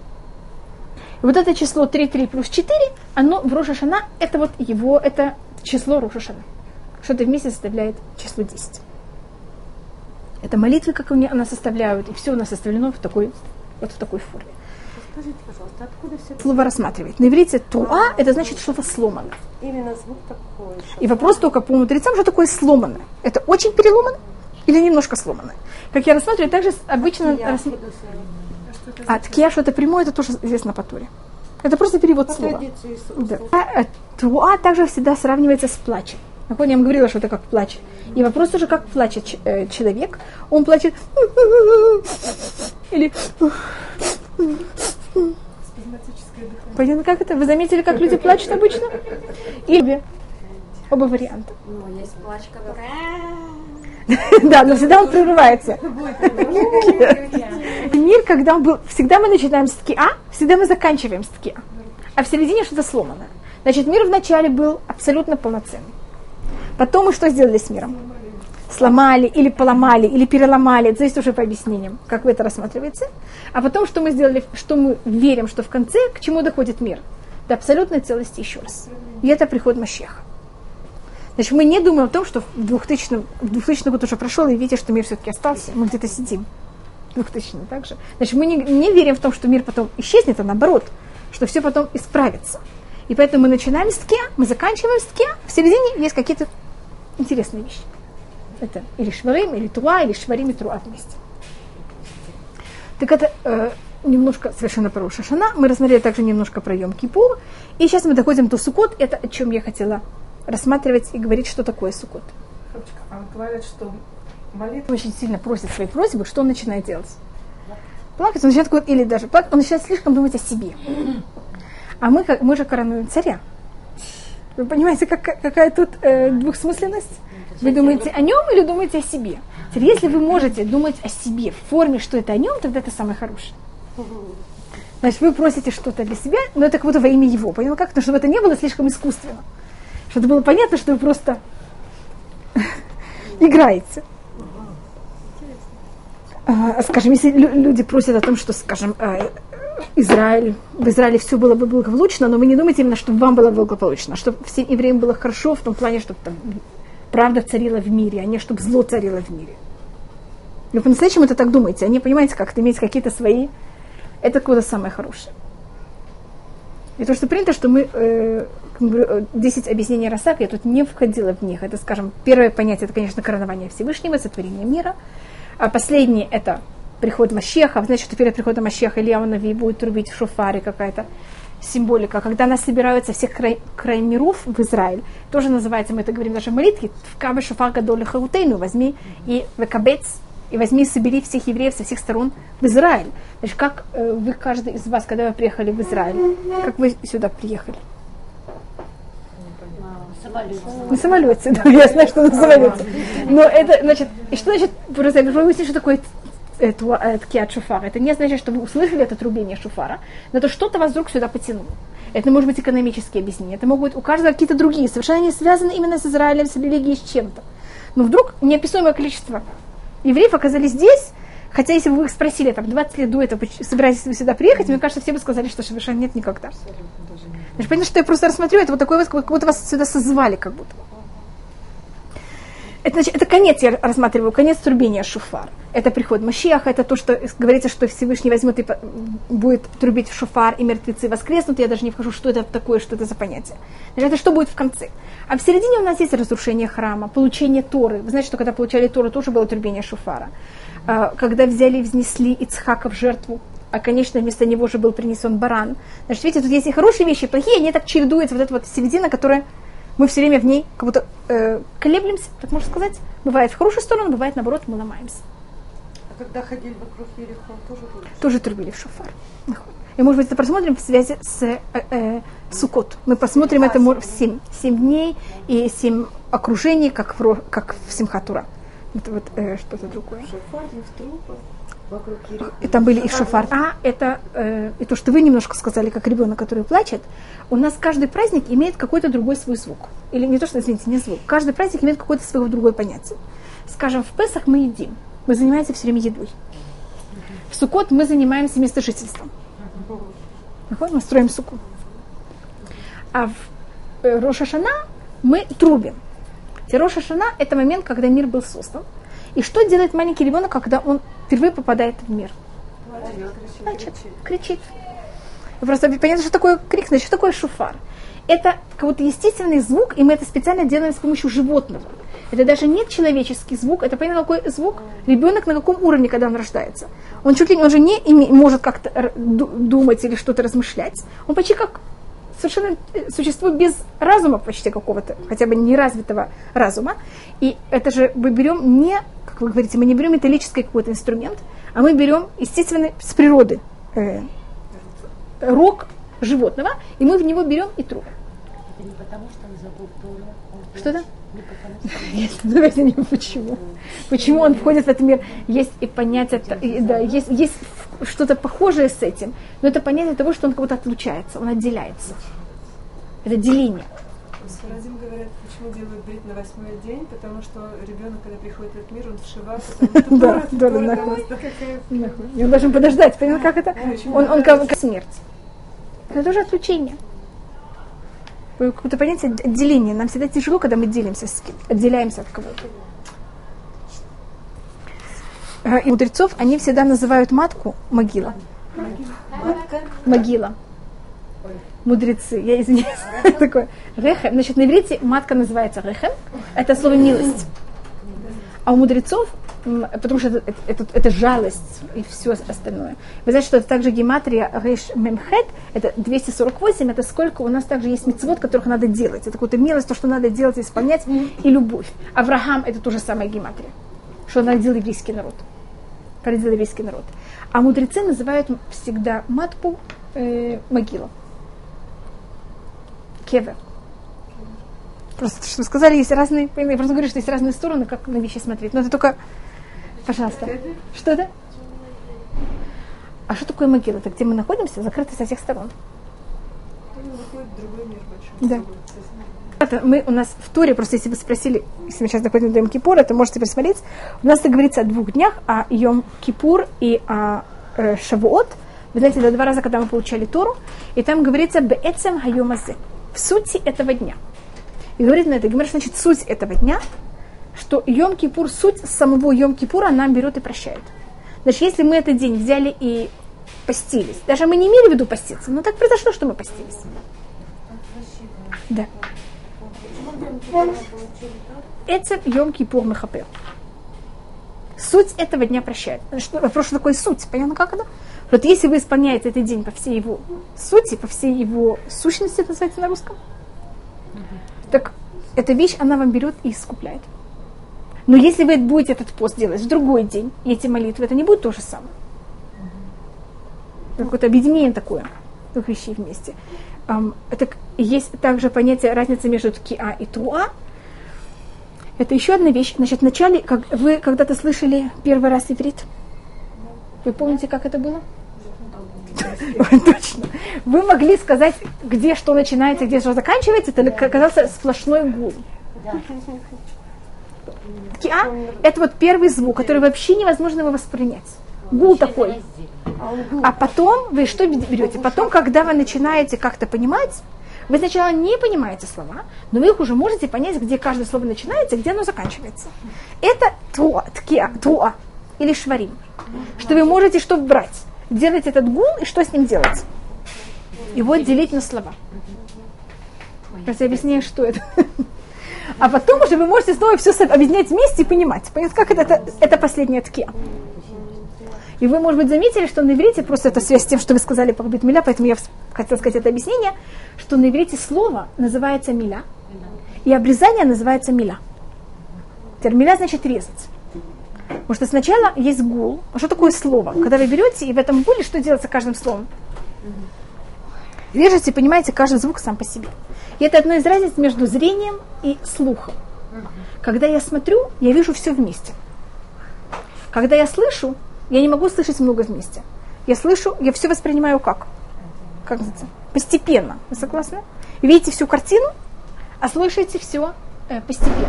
И вот это число 3, 3 плюс 4, оно в Рошашана, это вот его, это число Рошашана. Что-то вместе составляет число 10. Это молитвы, как она составляют, и все у нас составлено в такой, вот в такой форме.
Скажите, пожалуйста, откуда все это?
Слово рассматривать. На иврите туа это значит что-то сломано.
Именно звук такой.
И вопрос только по мудрецам, что такое сломано. Это очень переломано или немножко сломано? Как я рассматриваю, также обычно... Рас-? А ткия, что это прямое, это тоже известно по Торе. Это просто перевод
По
слова. Да. А, э, Туа также всегда сравнивается с плачем. Я вам говорила, что это как плач. И вопрос тоже, как плачет э, человек. Он плачет или Понятно, как это? Вы заметили, как люди плачут обычно? Или оба варианта.
Ну, есть плач, который... [laughs]
Да, но всегда он [laughs] прерывается. Мир, когда он был... Всегда мы начинаем с ткиа, всегда мы заканчиваем с ткиа. А в середине что-то сломанное. Значит, мир вначале был абсолютно полноценный. Потом мы что сделали с миром? Сломали, или поломали, или переломали. Это зависит уже по объяснениям, как вы это рассматриваете. А потом, что мы сделали, что мы верим, что в конце, к чему доходит мир? До абсолютной целости еще раз. И это приход Машеха. Значит, мы не думаем о том, что в 2000, в 2000 год уже прошел, и видите, что мир все-таки остался. Мы где-то сидим. 2000 также. Значит, мы не, не верим в том, что мир потом исчезнет, а наоборот, что все потом исправится. И поэтому мы начинаем с ткия, мы заканчиваем с ткия, в середине есть какие-то интересные вещи. Это или шварим, или туа, или шварим и туа вместе. Так это э, немножко совершенно про Шашана. Мы рассмотрели также немножко про Йом Кипур. И сейчас мы доходим до Сукот. Это о чем я хотела рассматривать и говорить, что такое Сукот.
А говорят, что молитва
очень сильно просит свои просьбы, что он начинает делать? Плакать, он начинает или даже плакать, он начинает слишком думать о себе. А мы, мы же коронуем царя. Вы понимаете, как, какая тут э, двухсмысленность? Вы думаете о нем или думаете о себе? Теперь, если вы можете думать о себе в форме, что это о нем, тогда это самое хорошее. Значит, вы просите что-то для себя, но это как будто во имя его. Понял как? Но чтобы это не было слишком искусственно. Чтобы было понятно, что вы просто [laughs] играете. А, скажем, если лю- люди просят о том, что, скажем, э, Израиль, в Израиле все было бы благополучно, но вы не думаете именно, чтобы вам было благополучно, чтобы всем евреям было хорошо в том плане, чтобы там правда царила в мире, а не чтобы зло царило в мире. Вы по-настоящему это так думаете, а не понимаете, как это иметь какие-то свои... Это какое-то самое хорошее. И то, что принято, что мы э, как бы, э, 10 объяснений Росак, я тут не входила в них. Это, скажем, первое понятие, это, конечно, коронование Всевышнего, сотворение мира. А последнее – это приход Машеха. Значит, что перед приходом Машеха Илья Нави будет трубить в шофаре какая-то символика. Когда нас собираются всех край, край миров в Израиль, тоже называется, мы это говорим даже в молитве, в Кабе Шофар Гадоле Хаутейну, возьми и Векабец, и возьми и собери всех евреев со всех сторон в Израиль. Значит, как э, вы, каждый из вас, когда вы приехали в Израиль, как вы сюда приехали?
Самолет.
На самолете, да, я знаю, что на самолете. Но это, значит, и что значит, вы выяснили, что такое ткиат шуфара. Это не значит, что вы услышали это трубение шуфара, но это что-то вас вдруг сюда потянуло. Это может быть экономические объяснения, это могут быть у каждого какие-то другие, совершенно не связаны именно с Израилем, с религией, с чем-то. Но вдруг неописуемое количество евреев оказались здесь, хотя если бы вы их спросили, там, 20 лет до этого, собираетесь вы сюда приехать, мне кажется, все бы сказали, что совершенно нет никогда. Значит, понятно, что я просто рассмотрю, это вот такое, как будто вас сюда созвали, как будто. Это, значит, это конец, я рассматриваю, конец трубения шуфар. Это приход Машиаха, это то, что говорится, что Всевышний возьмет и будет трубить в шуфар, и мертвецы воскреснут. Я даже не вхожу, что это такое, что это за понятие. Значит, это что будет в конце. А в середине у нас есть разрушение храма, получение Торы. Вы знаете, что когда получали Тору, тоже было трубение шуфара. А, Когда взяли и взнесли Ицхака в жертву, а, конечно, вместо него же был принесен баран. Значит, видите, тут есть и хорошие вещи, и плохие, они так чередуются, вот эта вот середина, которая мы все время в ней как будто э, колеблемся, так можно сказать. Бывает в хорошую сторону, бывает наоборот, мы ломаемся.
А когда ходили вокруг Ерихон, тоже было?
Тоже трубили в шофар. И, может быть, это посмотрим в связи с э, э, Суккот. Мы посмотрим это в 7, семь дней и семь окружений, как в, как в Симхатура. Это вот э, что-то другое.
В трупах, вокруг Ерихон.
Там были и шофар. А это э, и то, что вы немножко сказали, как ребенок, который плачет. У нас каждый праздник имеет какой-то другой свой звук. Или не то, что, извините, не звук. Каждый праздник имеет какое-то свое другое понятие. Скажем, в Песах мы едим. Мы занимаемся все время едой. В Суккот мы занимаемся местожительством. Мы строим суку. А в э, Роша Шана мы трубим. Роша Шана – это момент, когда мир был создан. И что делает маленький ребенок, когда он впервые попадает в мир? Плачет, кричит. Просто понятно, что такое крик, значит, что такое шуфар? Это как будто естественный звук, и мы это специально делаем с помощью животного. Это даже не человеческий звук, это понятно, какой звук ребенок на каком уровне, когда он рождается. Он чуть ли он же не име- может как-то думать или что-то размышлять. Он почти как совершенно э, существо без разума почти какого-то, хотя бы неразвитого разума. И это же мы берем не, как вы говорите, мы не берем металлический какой-то инструмент, а мы берем естественный с природы э, рог животного, и мы в него берем и трубим.
Это не потому, что он забыл Тору.
Что-то? Нет, давайте не почему. Почему он входит в этот мир? Есть и понятие, да, есть, есть что-то похожее с этим, но это понятие того, что он как будто отлучается, он отделяется. Это деление.
Сфарадим говорят, почему делают брит на восьмой день, потому что ребенок, когда приходит в этот мир, он в шива, потому что [laughs]
Да, да, И он должен подождать, понимаете, как это?
Очень
Он, он как смерть. Это тоже отлучение. Какое-то понятие отделения. Нам всегда тяжело, когда мы делимся с кем отделяемся от кого-то. Э, И мудрецов они всегда называют матку могила. Могила. Мудрецы, я извиняюсь. [laughs] Такое. Рехем. Значит, на иврите матка называется рехем. Это слово милость. А у мудрецов, потому что это, это- это- жалость и все остальное. Вы знаете, что это также гематрия Реш Мемхет, это 248, это сколько у нас также есть мецвод, которых надо делать. Это какая-то милость, то, что надо делать, исполнять, и любовь. Авраам это тоже самая гематрия, что родил еврейский народ. Родил еврейский народ. А мудрецы называют всегда матку э, могила. Кевер. Просто, что сказали, есть разные, я просто говорю, что есть разные стороны, как на вещи смотреть. Но это только, пожалуйста. Что это? А что такое могила? Это где мы находимся? Закрыты со всех сторон. Да. Это мы у нас в Туре, просто если вы спросили, если мы сейчас доходим до Йом Кипура, то можете посмотреть. У нас это говорится о двух днях, о Йом Кипур и о э, Шавуот. Вы знаете, это два раза, когда мы получали Тору, и там говорится «Беэцем хайомазе» в сути этого дня. И говорит на это, говорит, значит, суть этого дня, что Йом Кипур, суть самого Йом Кипура нам берет и прощает. Значит, если мы этот день взяли и постились, даже мы не имели в виду поститься, но так произошло, что мы постились. Да. Это Йом Кипур Мехапер. Суть этого дня прощает. Значит, вопрос, что такое суть? Понятно, как это? Вот если вы исполняете этот день по всей его сути, по всей его сущности, это называется на русском, так эта вещь, она вам берет и искупляет. Но если вы будете этот пост делать в другой день, и эти молитвы, это не будет то же самое. Какое-то объединение такое, двух вещей вместе. Ам, это к- есть также понятие разницы между ткиа и туа. Это еще одна вещь. Значит, вначале, как вы когда-то слышали первый раз иврит, Вы помните, как это было? [laughs] Точно. Вы могли сказать, где что начинается, где что заканчивается, это оказался сплошной гул. Киа – это вот первый звук, который вообще невозможно его воспринять. Гул такой. А потом вы что берете? Потом, когда вы начинаете как-то понимать, вы сначала не понимаете слова, но вы их уже можете понять, где каждое слово начинается, где оно заканчивается. Это туа, ткиа, туа или шварим. Что вы можете что брать, делать этот гул и что с ним делать. Вот делить на слова. Я объясняю, что это. А потом уже вы можете снова все объединять вместе и понимать. Понять, как это, это, это последняя ткия. И вы, может быть, заметили, что на иврите, просто это связь с тем, что вы сказали по миля, поэтому я хотела сказать это объяснение, что на иврите слово называется миля, и обрезание называется миля. Теперь миля значит резать. Потому что сначала есть гул. А что такое слово? Когда вы берете и в этом гуле что делается каждым словом? Режете, понимаете, каждый звук сам по себе. И это одно из разниц между зрением и слухом. Когда я смотрю, я вижу все вместе. Когда я слышу, я не могу слышать много вместе. Я слышу, я все воспринимаю как? Как называется? Постепенно. Вы согласны? Видите всю картину, а слышите все э, постепенно.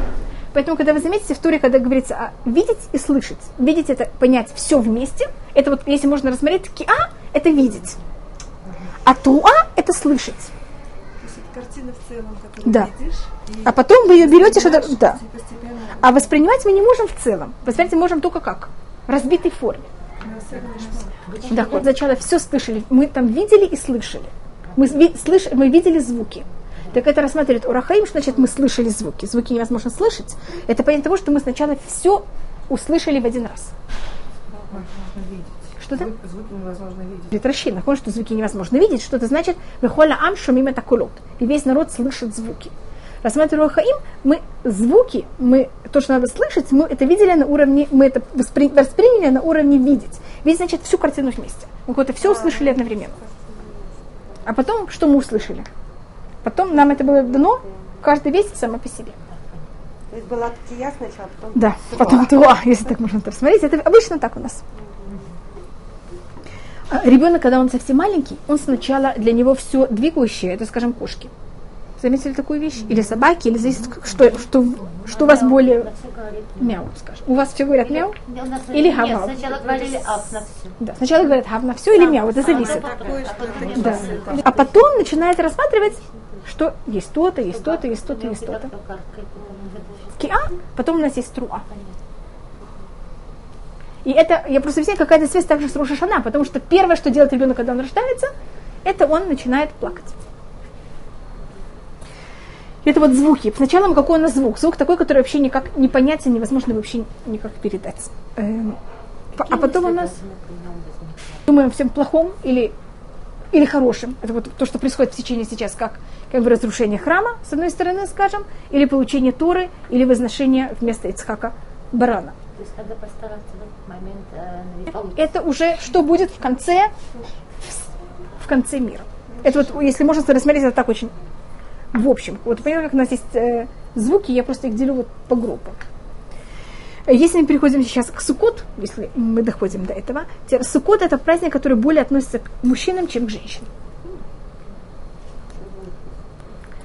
Поэтому, когда вы заметите в туре, когда говорится а, видеть и слышать, видеть это понять все вместе, это вот, если можно рассмотреть, киа – это видеть, а туа – это слышать.
Картина в целом, которую
да.
видишь.
А потом вы ее берете что-то, да. А воспринимать мы не можем в целом. Воспринимать мы можем только как? в разбитой форме. Да, вот сначала все слышали. Мы там видели и слышали. Мы, слыш, мы видели звуки. Так это рассматривает Урахаим, что значит мы слышали звуки. Звуки невозможно слышать. Это понятие того, что мы сначала все услышали в один раз. Что это?
Звуки невозможно видеть.
Это Раши, находит, что звуки невозможно видеть, что это значит «Вехоля ам шумим это кулот». И весь народ слышит звуки рассматривая Хаим, мы звуки, мы то, что надо слышать, мы это видели на уровне, мы это воспри, восприняли на уровне видеть. Видеть значит всю картину вместе. Мы какое-то все услышали одновременно. А потом, что мы услышали? Потом нам это было дано, каждый весь само по себе.
То есть была ткия сначала, потом
Да, потом туа, если так можно так смотреть. Это обычно так у нас. А Ребенок, когда он совсем маленький, он сначала для него все двигающее, это, скажем, кошки. Заметили такую вещь? Или собаки, или зависит, что, что, что у вас более... Мяу, скажем. У вас все говорят мяу? Или хав
Нет, сначала говорили ап на все.
Да, сначала говорят хав на все или мяу, это зависит.
что это
Да. А потом начинает рассматривать, что есть то-то, есть то-то, есть то-то, есть то-то. Киа, потом у нас есть труа. И это, я просто объясняю, какая-то связь также с Рошашана, потому что первое, что делает ребенок, когда он рождается, это он начинает плакать. Это вот звуки. Сначала какой у нас звук? Звук такой, который вообще никак не понятен, невозможно вообще никак передать. Эм, А потом у нас думаем всем плохом или, или хорошем. Это вот то, что происходит в течение сейчас, как, как бы разрушение храма, с одной стороны, скажем, или получение Торы, или возношение вместо Ицхака барана.
То есть надо постараться в этот момент э, навести.
Это уже что будет в конце, в конце мира. Это вот, если можно рассмотреть, это так очень в общем. Вот понимаете, как у нас есть э, звуки, я просто их делю вот по группам. Если мы переходим сейчас к Суккот, если мы доходим до этого, Суккот это праздник, который более относится к мужчинам, чем к женщинам.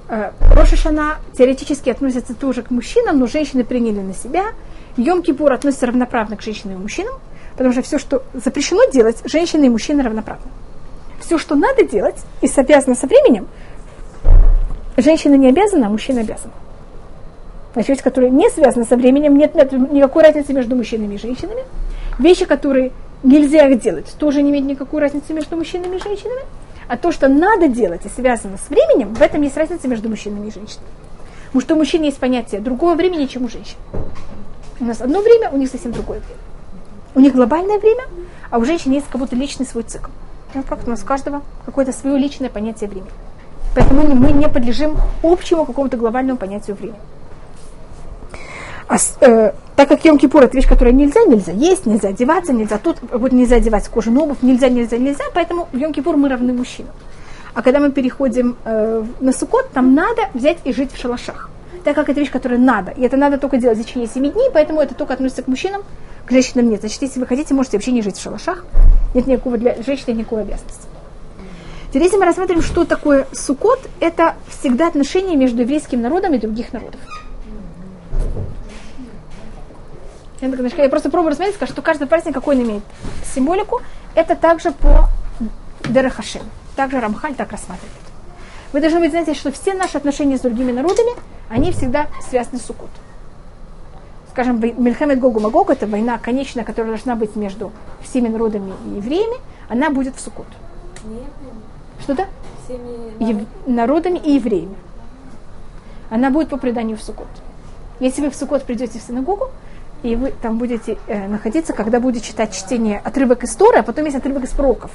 Э, Роша Шана теоретически относится тоже к мужчинам, но женщины приняли на себя. Йом Кипур относится равноправно к женщинам и мужчинам, потому что все, что запрещено делать, женщины и мужчины равноправны. Все, что надо делать и связано со временем, женщина не обязана, а мужчина обязан. Значит, вещи, которые не связаны со временем, нет, нет никакой разницы между мужчинами и женщинами. Вещи, которые нельзя их делать, тоже не имеет никакой разницы между мужчинами и женщинами. А то, что надо делать и связано с временем, в этом есть разница между мужчинами и женщинами. Потому что у мужчин есть понятие другого времени, чем у женщин. У нас одно время, у них совсем другое время. У них глобальное время, а у женщин есть как будто личный свой цикл. Ну, у нас каждого какое-то свое личное понятие времени. Поэтому мы не подлежим общему какому-то глобальному понятию времени. А э, так как Йом Кипур это вещь, которую нельзя, нельзя есть, нельзя одеваться, нельзя тут, вот нельзя одевать кожаную обувь, нельзя, нельзя, нельзя, поэтому в Йом Кипур мы равны мужчинам. А когда мы переходим э, на Суккот, там надо взять и жить в шалашах. Так как это вещь, которая надо. И это надо только делать в течение 7 дней, поэтому это только относится к мужчинам. к женщинам нет. Значит, если вы хотите, можете вообще не жить в шалашах. Нет никакого для женщины никакой обязанности. Теперь, если мы рассмотрим, что такое сукот, это всегда отношения между еврейским народом и других народов. Я, просто пробую рассмотреть, скажу, что каждый праздник, какой он имеет символику, это также по Дерехашем. Также Рамхаль так рассматривает. Вы должны быть знаете, что все наши отношения с другими народами, они всегда связаны с Суккот. Скажем, Мельхамед Гогу Магог, это война конечная, которая должна быть между всеми народами и евреями, она будет в Суккот. Что-то? Ев... Народами и евреями. Она будет по преданию в Суккот. Если вы в Суккот придете в синагогу, и вы там будете э, находиться, когда будете читать чтение отрывок из Торы, а потом есть отрывок из пророков.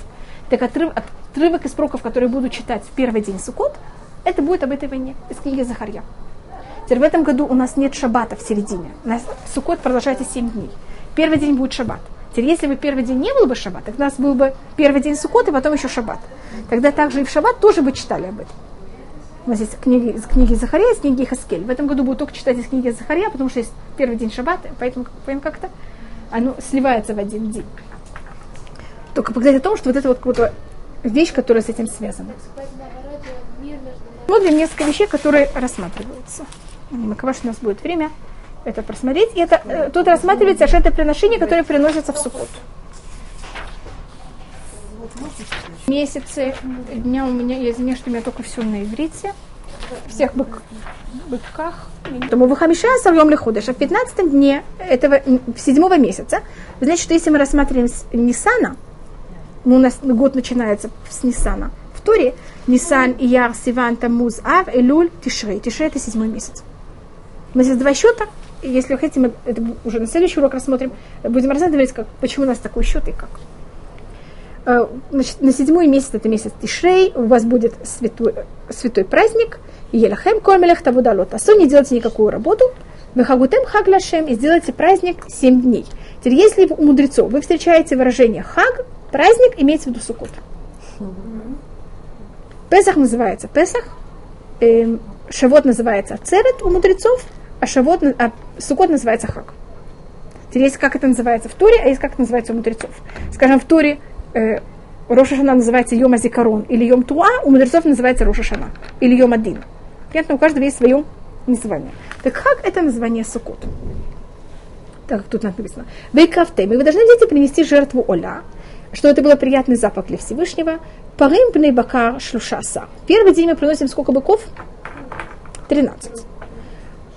Так отрыв, отрывок из пророков, который буду читать в первый день Суккот, это будет об этой войне из книги Захарья. Теперь в этом году у нас нет шабата в середине. У нас Суккот продолжается 7 дней. Первый день будет шаббат. Теперь, если бы первый день не был бы шаббат, тогда у нас был бы первый день Суккот и потом еще шаббат. Тогда также и в шаббат тоже бы читали об этом. У нас есть книги, из книги Захария, из книги Хаскель. В этом году будут только читать из книги Захария, потому что есть первый день шаббата, поэтому, поэтому как-то оно сливается в один день. Только показать о том, что вот это вот какая вещь, которая с этим связана. Смотрим несколько вещей, которые рассматриваются. Макава, у нас будет время это просмотреть. И это, э, тут рассматривается приношение, которое приносится в субботу. Месяцы дня у меня, я извиняюсь, что у меня только все на иврите. Всех бык, быках. Тому выхамиша савьем лиходыш. А в 15 дне этого, седьмого месяца, значит, что если мы рассматриваем Нисана, ну, у нас год начинается с Нисана, в Туре Нисан, Ияр, Сиван, Тамуз, Ав, Элюль, Тишрей. Тишрей это седьмой месяц. У нас есть два счета, и если вы хотите, мы это уже на следующий урок рассмотрим, будем рассматривать, как, почему у нас такой счет и как. Э, значит, на седьмой месяц, это месяц Тишрей, у вас будет святой, святой праздник, Елахем Кольмелех Тавудалот. Асу не делайте никакую работу, Вехагутем Хагляшем и сделайте праздник семь дней. Теперь, если у мудрецов вы встречаете выражение Хаг, праздник имеется в виду Суккот. Песах называется Песах, эм, Шавот называется Церет у мудрецов, а Шавот, а Суккот называется Хаг. Теперь есть как это называется в Туре, а есть как это называется у мудрецов. Скажем, в Туре э, Роша Шана называется Йом Азикарон или Йом Туа, у мудрецов называется Роша Шана или Йом Один. Понятно, у каждого есть свое название. Так Хаг это название Суккот. Так как тут написано. Вейкавтем. И вы должны взять и принести жертву Оля, что это был приятный запах для Всевышнего. Парим бней бакар шлюшаса. Первый день мы приносим сколько быков? 13.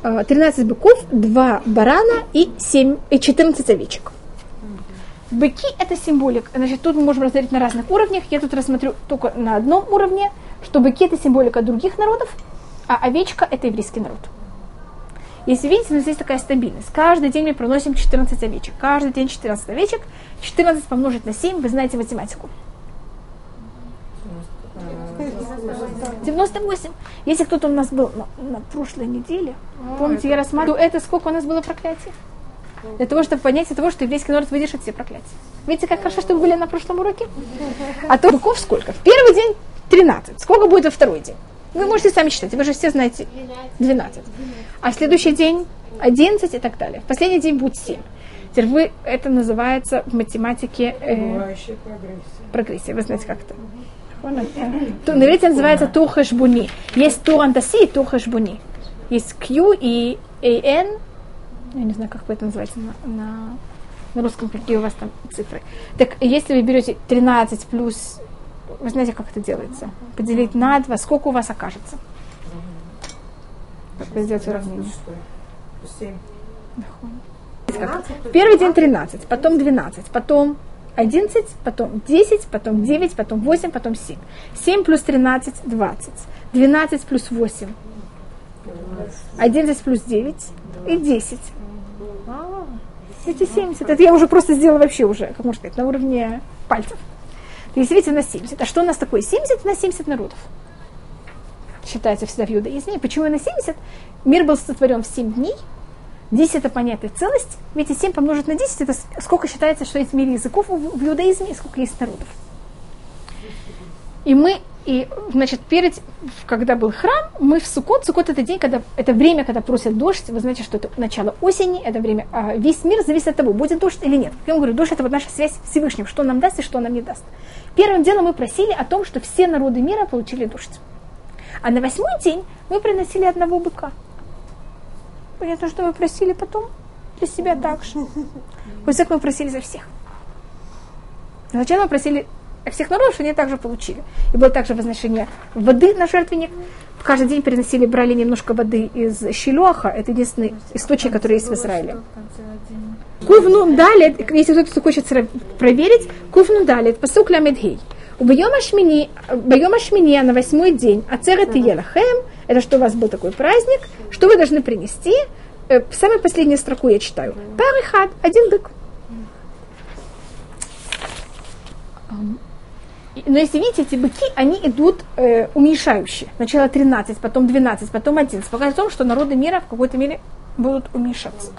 13 быков, 2 барана и, 7, и 14 овечек. Быки – это символик. Значит, тут мы можем разделить на разных уровнях. Я тут рассмотрю только на одном уровне, что быки – это символика других народов, а овечка – это еврейский народ. Если видите, у нас здесь такая стабильность. Каждый день мы приносим 14 овечек. Каждый день 14 овечек. 14 помножить на 7, вы знаете математику. 98. Если кто-то у нас был на, на прошлой неделе, О, помните, я рассматриваю, это сколько у нас было проклятий? Для того, чтобы понять того, что еврейский народ выдержит все проклятия. Видите, как хорошо, что вы были на прошлом уроке? А то быков сколько? В первый день 13. Сколько будет во второй день? Вы можете сами считать, вы же все знаете. 12. А следующий день 11 и так далее. В последний день будет 7. Теперь вы, это называется в математике э, прогрессия. Вы знаете, как это? На иврите называется тухашбуни. Есть турандаси и тухашбуни. Есть Q и AN. Я не знаю, как вы это называете на, на, на русском, какие у вас там цифры. Так если вы берете 13 плюс вы знаете, как это делается? Поделить на 2, сколько у вас окажется? Как вы сделаете уравнение? 7. Первый день 13, потом 12, потом 11, потом 10, потом 9, потом 8, потом 7. 7 плюс 13 – 20. 12 плюс 8 – 11 плюс 9 и 10. Эти 70. Это я уже просто сделала вообще уже, как можно сказать, на уровне пальцев. Действительно 70. А что у нас такое 70? На 70 народов. Считается всегда в иудаизме. Почему на 70? Мир был сотворен в 7 дней. 10 это понятие целость. Ведь 7 помножить на 10, это сколько считается, что есть в мире языков в иудаизме и сколько есть народов. И мы, и, значит, перед, когда был храм, мы в Суккот, Суккот это день, когда, это время, когда просят дождь, вы знаете, что это начало осени, это время, а весь мир зависит от того, будет дождь или нет. Я вам говорю, дождь это вот наша связь с Всевышним, что он нам даст и что он нам не даст. Первым делом мы просили о том, что все народы мира получили дождь. А на восьмой день мы приносили одного быка. Понятно, что мы просили потом для себя также. Вот так мы просили за всех. Сначала мы просили всех народов, они также получили. И было также возношение воды на жертвенник. Каждый день переносили, брали немножко воды из Щелоха. Это единственный источник, который есть в Израиле. Кувну далит, если кто-то хочет проверить, кувну далит, посук ламедгей. У Байома Шмини на восьмой день, Ацерет и Елахем, это что у вас был такой праздник, что вы должны принести, э, самую последнюю строку я читаю. Парихад, один бык. Но если видите, эти быки, они идут э, уменьшающие. Сначала 13, потом 12, потом 11. Показывает о том, что народы мира в какой-то мере будут уменьшаться.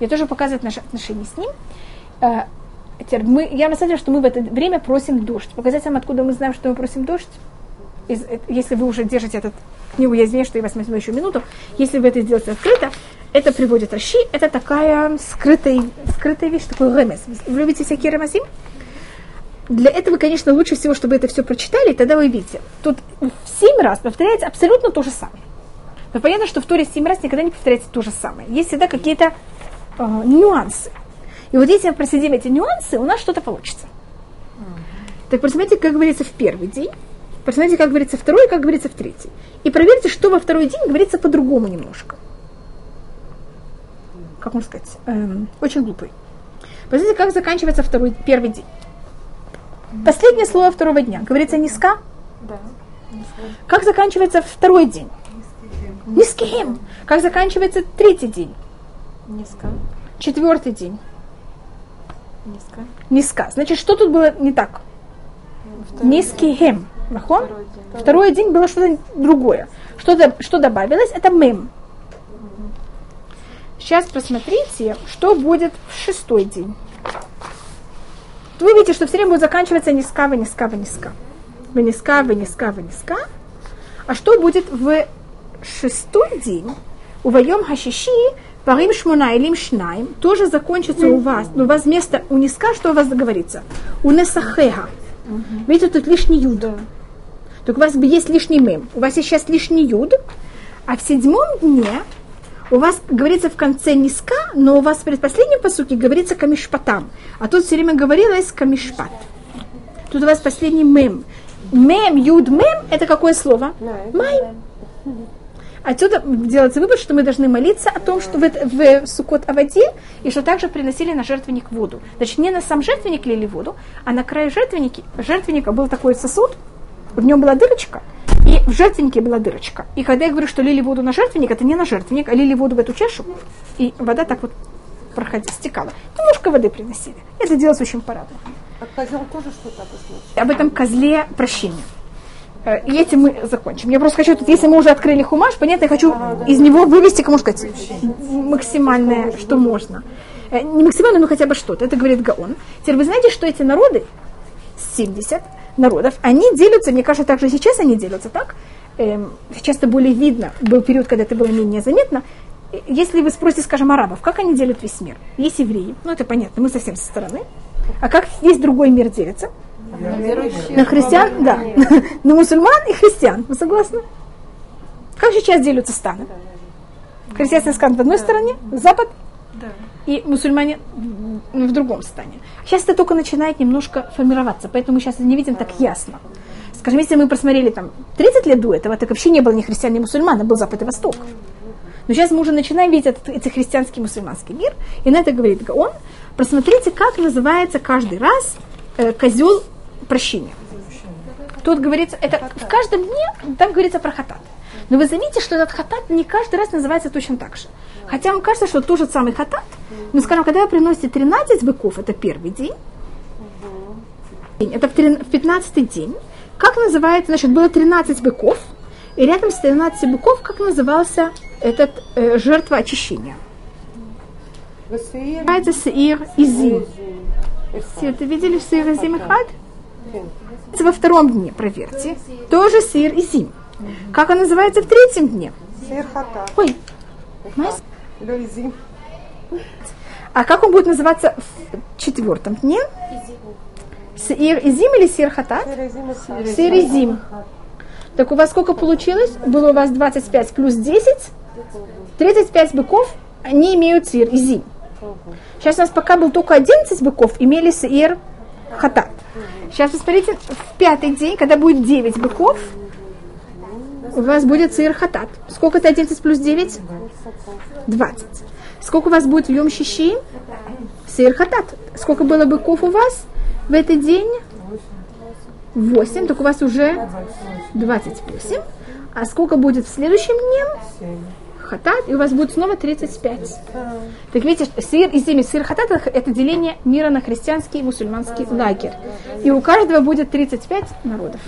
Я тоже показывает наше отношение с ним. Э, мы, я самом деле, что мы в это время просим дождь. Показать вам, откуда мы знаем, что мы просим дождь. Из, э, если вы уже держите этот книгу, я извиняюсь, что я вас возьму еще минуту. Если вы это сделаете открыто, это приводит Раши. Это такая скрытая, скрытая вещь, такой ремес. Вы любите всякие ремесим? Для этого, конечно, лучше всего, чтобы это все прочитали, тогда вы видите. Тут семь раз повторяется абсолютно то же самое. Но понятно, что в Торе семь раз никогда не повторяется то же самое. Есть всегда какие-то э, нюансы. И вот если мы проследим эти нюансы, у нас что-то получится. Так посмотрите, как говорится в первый день, посмотрите, как говорится второй, как говорится в третий. И проверьте, что во второй день говорится по-другому немножко. Как можно сказать? Эм, очень глупый. Посмотрите, как заканчивается второй, первый день. Последнее слово второго дня. Говорится низка?
Да.
Как заканчивается второй день? Низким. Как заканчивается третий день?
Низко.
Четвертый день?
Низко.
Низка. Значит, что тут было не так? Низкий хем. Нахон?
Второй день.
Второй день было что-то другое. Что, что добавилось? Это мем. Сейчас посмотрите, что будет в шестой день. Вы видите, что все время будет заканчиваться низка, низка, низка. Низка, низка, низка. А что будет в шестой день? У Вайом Хашиши Парим Шмуна Илим Шнайм тоже закончится у вас. Но у вас вместо у низка, что у вас говорится? У Несахеха. Видите, тут лишний юд. Так у вас есть лишний мем. У вас есть сейчас лишний юд, а в седьмом дне у вас говорится в конце низка, но у вас в предпоследнем посуке говорится камишпатам. А тут все время говорилось камишпат. Тут у вас последний мем. Мем, юд, мем, это какое слово? Май. Отсюда делается вывод, что мы должны молиться о том, что в, в Суккот о воде, и что также приносили на жертвенник воду. Значит, не на сам жертвенник лили воду, а на край жертвенники, жертвенника был такой сосуд, в нем была дырочка, и в жертвеннике была дырочка. И когда я говорю, что лили воду на жертвенник, это не на жертвенник, а лили воду в эту чашу, и вода так вот проходила, стекала. Немножко воды приносили. Это делалось очень по-разному.
А козел тоже что-то?
Об этом козле прощения. Э, И этим мы закончим. Я просто хочу, тут, если мы уже открыли хумаш, понятно, я хочу из него вывести, как можно сказать, максимальное, что можно. Э, Не максимально, но хотя бы что-то. Это говорит Гаон. Теперь вы знаете, что эти народы, 70 народов, они делятся, мне кажется, также сейчас они делятся так. Эм, Сейчас это более видно. Был период, когда это было менее заметно. Если вы спросите, скажем, арабов, как они делят весь мир? Есть евреи, ну это понятно, мы совсем со стороны. А как весь другой мир делится? На христиан, да. [laughs] На мусульман и христиан. Вы согласны? Как сейчас делятся страны? Христианский стан в одной стороне, Запад
Да.
И мусульмане в другом стане. Сейчас это только начинает немножко формироваться, поэтому мы сейчас это не видим так ясно. Скажем, если мы просмотрели там 30 лет до этого, так вообще не было ни христиан, ни мусульман, а был Запад и Восток. Но сейчас мы уже начинаем видеть этот, этот христианский мусульманский мир, и на это говорит Гаон. Просмотрите, как называется каждый раз э, козел прощения. Тут говорится, это в каждом дне там говорится про хатат. Но вы заметите, что этот хатат не каждый раз называется точно так же. Хотя вам кажется, что тот же самый хатат, но, скажем, когда вы приносите 13 быков, это первый день, это в трин- в 15 день, как называется, значит, было 13 быков, и рядом с 13 быков, как назывался этот э, жертва очищения? Называется Сеир Изим. Все это видели в Сеир Изим Ихад? Во втором дне, проверьте, тоже сыр и зим. Как он называется в третьем дне?
Сыр хата.
Ой, знаешь? А как он будет называться в четвертом дне? Сир и зим или сир хатат? Сир и зим. Так у вас сколько получилось? Было у вас 25 плюс 10? 35 быков, они имеют сир и зим. Сейчас у нас пока был только 11 быков, имели сир хатат. Сейчас посмотрите, в пятый день, когда будет 9 быков, у вас будет сыр хатат. Сколько это 11 плюс 9? 20. Сколько у вас будет в Йом? Сыр хатат. Сколько было быков у вас в этот день? 8. Так у вас уже 28. А сколько будет в следующем дне? Хатат, и у вас будет снова 35. Так видите, сыр и зими, сыр хатат – это деление мира на христианский и мусульманский лагерь. И у каждого будет 35 народов.